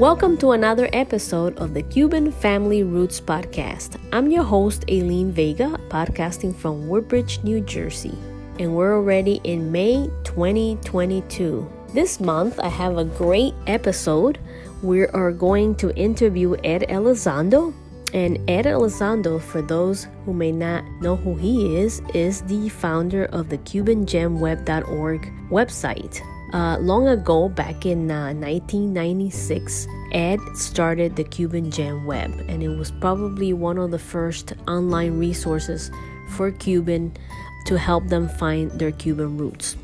Welcome to another episode of the Cuban Family Roots Podcast. I'm your host, Aileen Vega, podcasting from Woodbridge, New Jersey, and we're already in May 2022. This month, I have a great episode. We are going to interview Ed Elizondo. And Ed Elizondo, for those who may not know who he is, is the founder of the CubanGenWeb.org website. Uh, long ago, back in uh, 1996, Ed started the Cuban Gen Web, and it was probably one of the first online resources for Cuban to help them find their Cuban roots.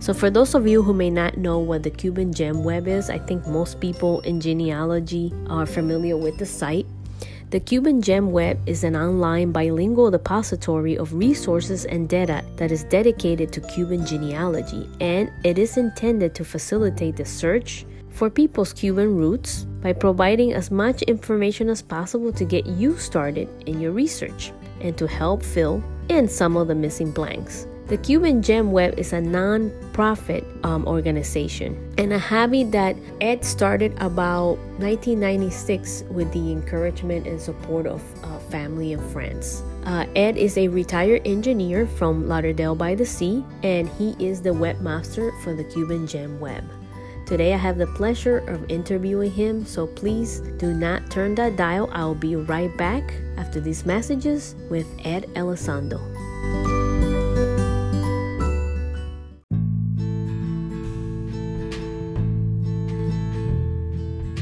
So, for those of you who may not know what the Cuban Gen Web is, I think most people in genealogy are familiar with the site. The Cuban Gen Web is an online bilingual depository of resources and data that is dedicated to Cuban genealogy, and it is intended to facilitate the search for people's Cuban roots by providing as much information as possible to get you started in your research and to help fill in some of the missing blanks. The Cuban Gen Web is a non profit um, organization and a hobby that Ed started about 1996 with the encouragement and support of uh, family and friends. Uh, Ed is a retired engineer from Lauderdale by the Sea, and he is the webmaster for the Cuban Gen Web. Today, I have the pleasure of interviewing him, so please do not turn that dial. I'll be right back after these messages with Ed Elizondo.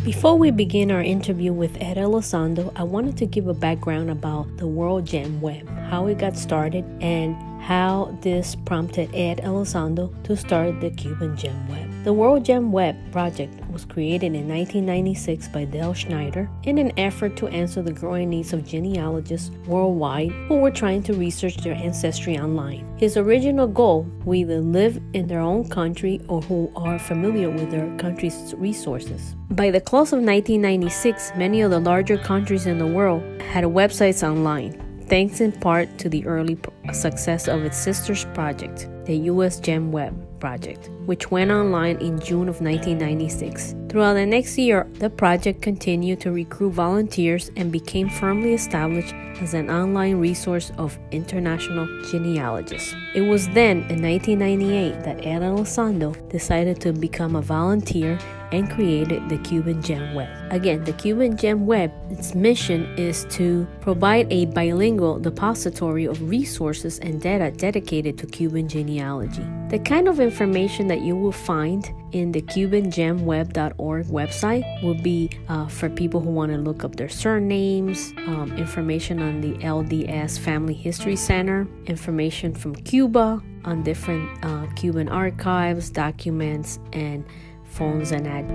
Before we begin our interview with Ed Elizondo, I wanted to give a background about the World Gen Web, how it got started, and how this prompted Ed Elizondo to start the Cuban Gen Web. The World Gen Web project was created in 1996 by Dale Schneider in an effort to answer the growing needs of genealogists worldwide who were trying to research their ancestry online. His original goal who either live in their own country or who are familiar with their country's resources. By the close of 1996, many of the larger countries in the world had websites online thanks in part to the early success of its sister's project, the US Gen Web project, which went online in June of 1996. Throughout the next year, the project continued to recruit volunteers and became firmly established as an online resource of international genealogists. It was then in 1998 that Ed Elizondo decided to become a volunteer and created the Cuban Gen Web. Again, the Cuban Gen Web, its mission is to provide a bilingual depository of resources and data dedicated to Cuban genealogy. The kind of information that you will find in the CubanGenWeb.org website will be uh, for people who want to look up their surnames, um, information on the LDS Family History Center, information from Cuba on different uh, Cuban archives, documents, and phones and Ed.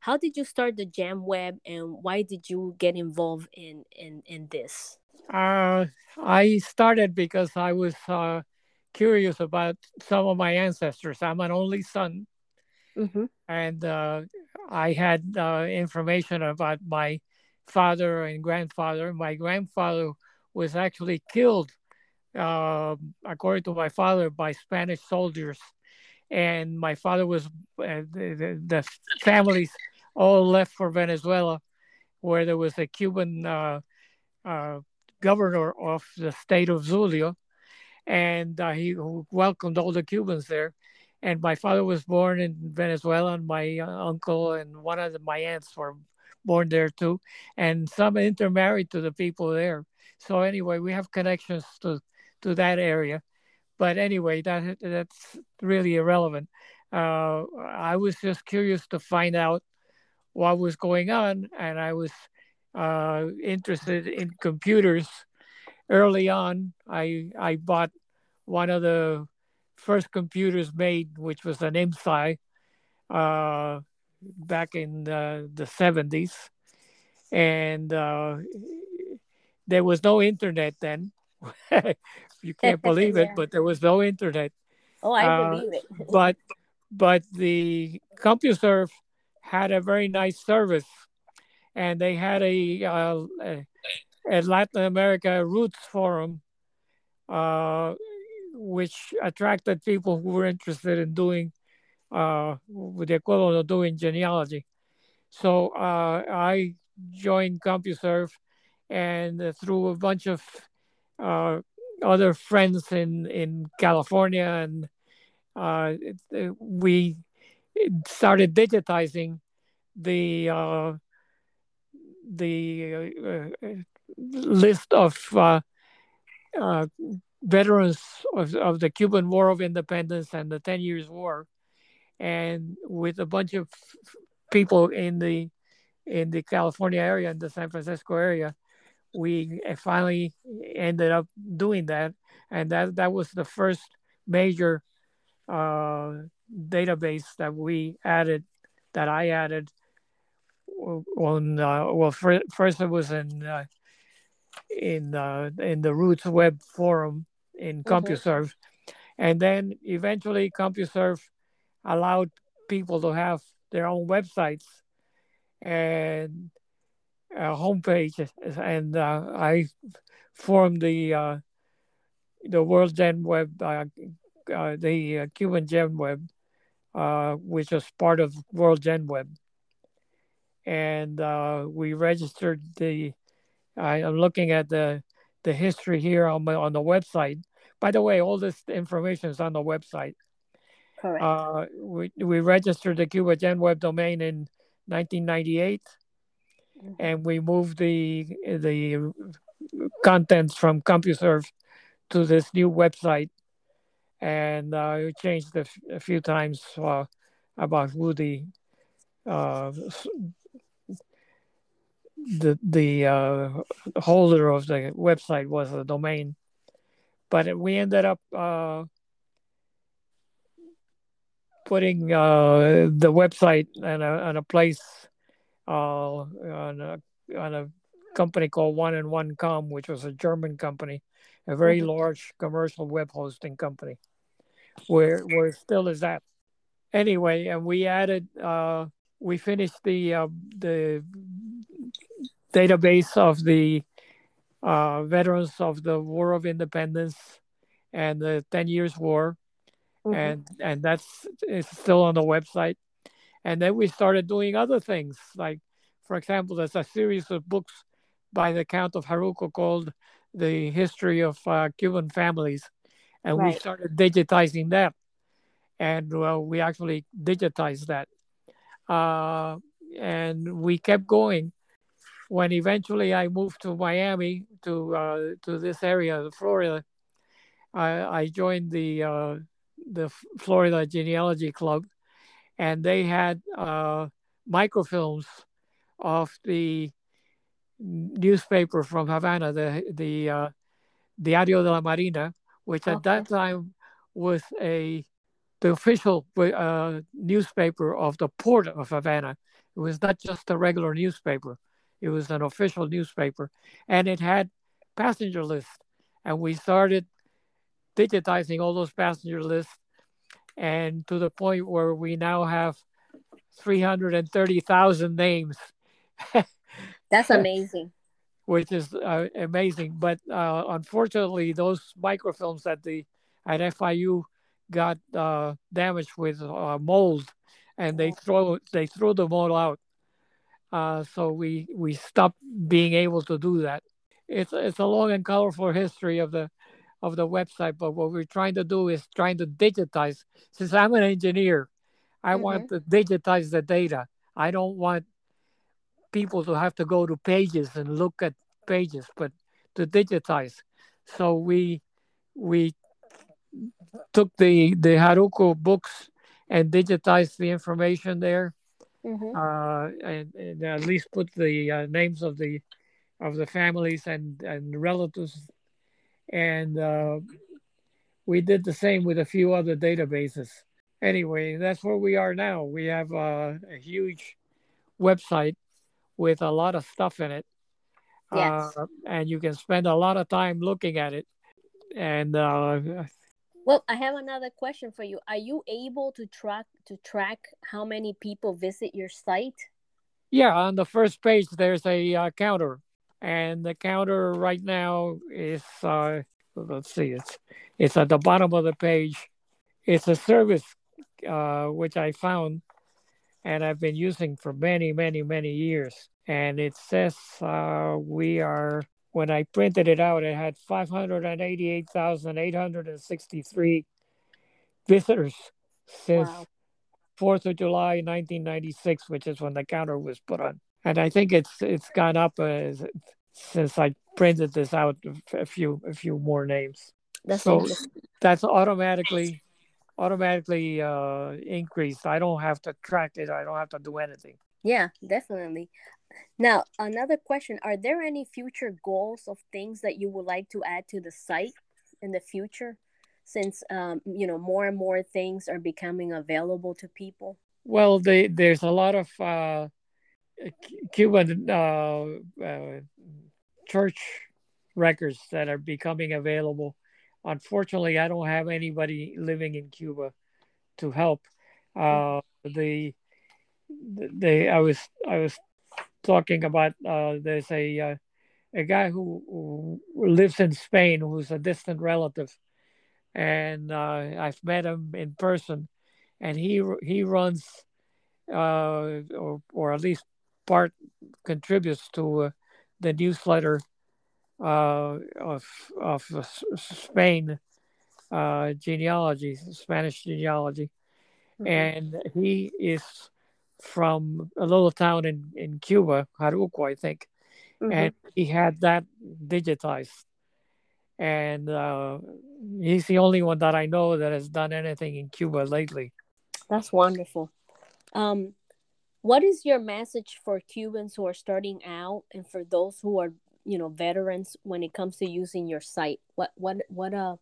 How did you start the Gen Web, and why did you get involved in in in this? Uh, I started because I was uh, curious about some of my ancestors. I'm an only son, mm-hmm. and uh, I had uh, information about my father and grandfather. My grandfather was actually killed, uh, according to my father, by Spanish soldiers, and my father was uh, the, the, families all left for Venezuela, where there was a Cuban uh, uh, governor of the state of Zulia and uh, he welcomed all the Cubans there. And my father was born in Venezuela, and my uh, uncle and one of the, my aunts were born there too, and some intermarried to the people there. So anyway, we have connections to to that area. But anyway, that that's really irrelevant. Uh, I was just curious to find out what was going on, and I was uh, interested in computers early on, I I bought one of the first computers made, which was an IMSAI, uh, back in the, the 70s. And uh, there was no internet then. you can't believe yeah. it, but there was no internet. Oh, I uh, believe it. but but the CompuServe had a very nice service, and they had a, uh, a Latin America Roots Forum, uh, which attracted people who were interested in doing uh, the equivalent of doing genealogy. So uh, I joined CompuServe, and uh, through a bunch of uh, other friends in in California, and uh, we started digitizing the uh, the uh, list of uh, uh, veterans of, of the Cuban War of Independence and the Ten Years' War, and with a bunch of people in the in the California area, in the San Francisco area, we finally ended up doing that, and that that was the first major uh, database that we added, that I added. On uh, well, first it was in uh, in uh, in the Roots Web forum in mm-hmm. CompuServe, and then eventually CompuServe allowed people to have their own websites and a homepage, and uh, I formed the uh, the World Gen Web, uh, uh the uh, Cuban Gen Web, uh, which is part of World Gen Web, and we registered the. I, am looking at the the history here on my on the website. By the way, all this information is on the website. Correct. Uh, we, we registered the Cuba Gen Web domain in 1998, mm-hmm. and we moved the the contents from CompuServe to this new website, and uh, we changed a, f- a few times uh, about who the uh, the the uh, holder of the website was the domain, but we ended up uh, putting uh, the website on a, on a place uh, on a on a company called One and One Com, which was a German company, a very mm-hmm. large commercial web hosting company, where where still is that. Anyway, and we added, uh, we finished the uh, the database of the uh, veterans of the War of Independence and the Ten Years' War, mm-hmm. and and that's it's still on the website. And then we started doing other things, like, for example, there's a series of books by the Count of Jaruco called "The History of uh, Cuban Families," and right. we started digitizing that. And well, we actually digitized that, uh, and we kept going. When eventually I moved to Miami to uh, to this area, of Florida, I, I joined the uh, the Florida Genealogy Club, and they had uh, microfilms of the newspaper from Havana, the the uh, Diario de la Marina, which at that time was a the official uh, newspaper of the port of Havana. It was not just a regular newspaper; it was an official newspaper, and it had passenger lists. And we started digitizing all those passenger lists and to the point where we now have 330,000 names. That's amazing. Which is uh, amazing, but uh, unfortunately, those microfilms at the at FIU got uh, damaged with uh, mold, and they throw they threw them all out. Uh, so we we stopped being able to do that. It's it's a long and colorful history of the of the website, but what we're trying to do is trying to digitize. Since I'm an engineer, I mm-hmm. want to digitize the data. I don't want people to have to go to pages and look at pages, but to digitize. So we we took the the Jaruco books and digitized the information there, mm-hmm. uh, and, and, at least put the uh, names of the of the families and and relatives and uh, we did the same with a few other databases. Anyway, that's where we are now. We have uh, a huge website with a lot of stuff in it. Yes. Uh, and you can spend a lot of time looking at it. And uh, well, I have another question for you. Are you able to track to track how many people visit your site? Yeah, on the first page there's a uh, counter and the counter right now is uh, let's see it's it's at the bottom of the page it's a service uh, which I found and I've been using for many, many, many years. And it says uh, we are, when I printed it out, it had 588,863 visitors since wow. 4th of July 1996, which is when the counter was put on. And I think it's it's gone up uh, since I printed this out a few a few more names. That's so that's automatically automatically uh, increased. I don't have to track it. I don't have to do anything. Yeah, definitely. Now, another question: Are there any future goals of things that you would like to add to the site in the future? Since um, you know more and more things are becoming available to people. Well, they, there's a lot of uh, Cuban uh, uh, church records that are becoming available Unfortunately, I don't have anybody living in Cuba to help. Uh, the the I was I was talking about uh, there's a uh, a guy who, who, lives in Spain who's a distant relative, and uh, I've met him in person, and he he runs uh, or or at least part contributes to uh, the newsletter uh, of of Spain uh, genealogy, Spanish genealogy, mm-hmm. and he is from a little town in in Cuba, Jaruco, I think, mm-hmm. and he had that digitized, and uh, he's the only one that I know that has done anything in Cuba lately. That's wonderful. Um, what is your message for Cubans who are starting out and for those who are you know veterans when it comes to using your site what what what uh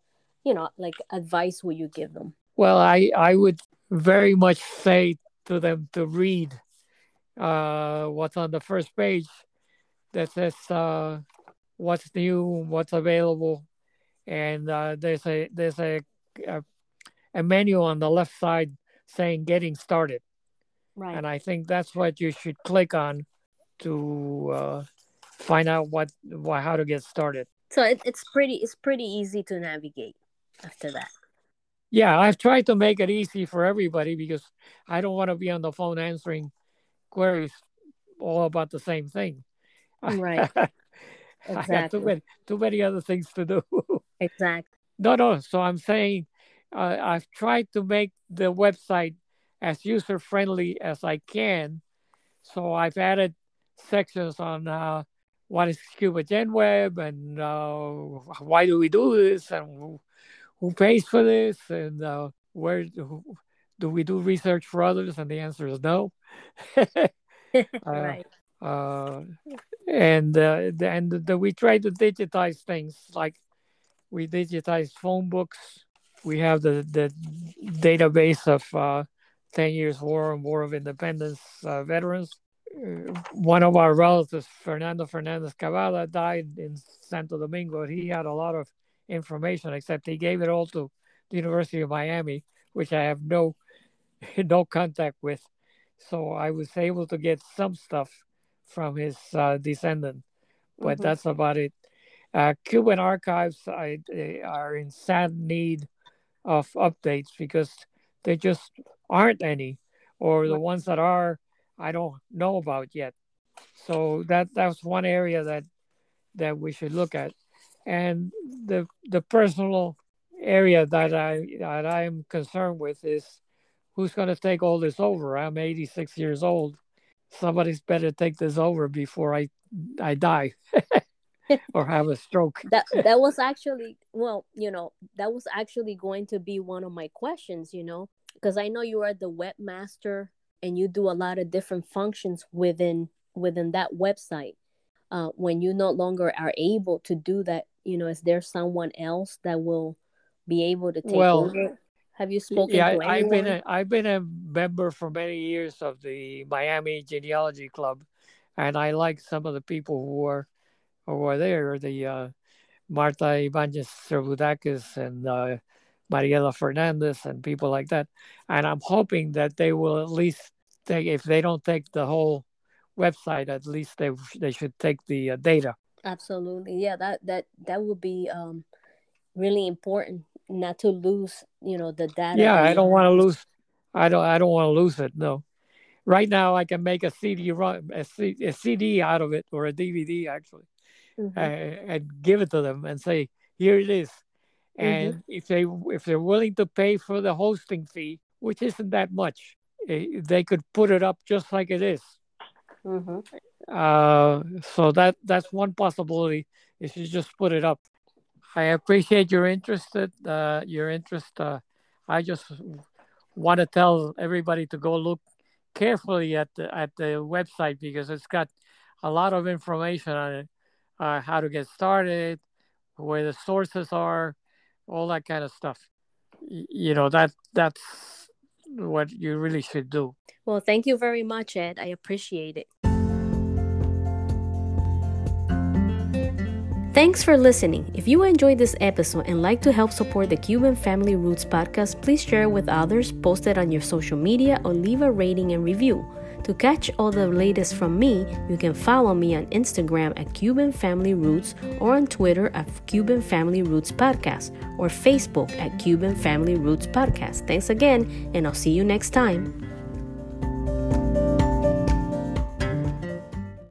you know like advice would you give them well i i would very much say to them to read uh what's on the first page that says uh what's new what's available and uh there's a there's a a, a menu on the left side saying getting started right and i think that's what you should click on to uh find out what, what how to get started. So it, it's pretty it's pretty easy to navigate after that. Yeah, I've tried to make it easy for everybody because I don't want to be on the phone answering queries all about the same thing. Right. exactly. I have too many, too many other things to do. exactly. No, no. So I'm saying uh, I've tried to make the website as user friendly as I can. So I've added sections on uh, what is Cuba Gen Web and uh, why do we do this and who, pays for this and uh, where do, do, we do research for others? And the answer is no. Uh, right. Uh, and uh, and the, we try to digitize things like we digitize phone books. We have the, the database of uh, 10 years war and war of independence veterans one of our relatives, Fernando Fernandez Cavada, died in Santo Domingo. He had a lot of information, except he gave it all to the University of Miami, which I have no no contact with. So I was able to get some stuff from his uh, descendant, but mm-hmm. that's about it. Uh, Cuban archives I, are in sad need of updates because there just aren't any, or the ones that are I don't know about yet. So that that's one area that that we should look at, and the the personal area that I that I am concerned with is who's going to take all this over. I'm 86 years old. Somebody's better take this over before I I die. or have a stroke. that that was actually well, you know, that was actually going to be one of my questions, you know, because I know you are the webmaster and you do a lot of different functions within within that website uh, when you no longer are able to do that you know is there someone else that will be able to take well, over have you spoken yeah I, have been a, i've been a member for many years of the miami genealogy club and i like some of the people who are who there the uh, marta ibanez Servudakis and uh, Mariela Fernandez and people like that. And I'm hoping that they will at least take, if they don't take the whole website, at least they they should take the uh, data. Absolutely, yeah. That that that would be um, really important not to lose, you know, the data. Yeah, I don't want to lose. I don't I don't want to lose it. No. Right now, I can make a CD run a, C, a CD out of it or a DVD actually, mm-hmm. uh, and give it to them and say, "Here it is." And mm-hmm. if they if they're willing to pay for the hosting fee, which isn't that much, eh, they could put it up just like it is. Mm-hmm. Uh, so that that's one possibility. Is you just put it up. I appreciate your interest. Uh, your interest. Uh, I just want to tell everybody to go look carefully at the at the website because it's got a lot of information on it. Uh, how to get started, where the sources are, all that kind of stuff. You know that that's what you really should do. Well, thank you very much, Ed. I appreciate it. Thanks for listening. If you enjoyed this episode and like to help support the Cuban Family Roots podcast, please share it with others, post it on your social media, or leave a rating and review. To catch all the latest from me, you can follow me on Instagram at Cuban Family Roots or on Twitter at Cuban Family Roots Podcast or Facebook at Cuban Family Roots Podcast. Thanks again, and I'll see you next time.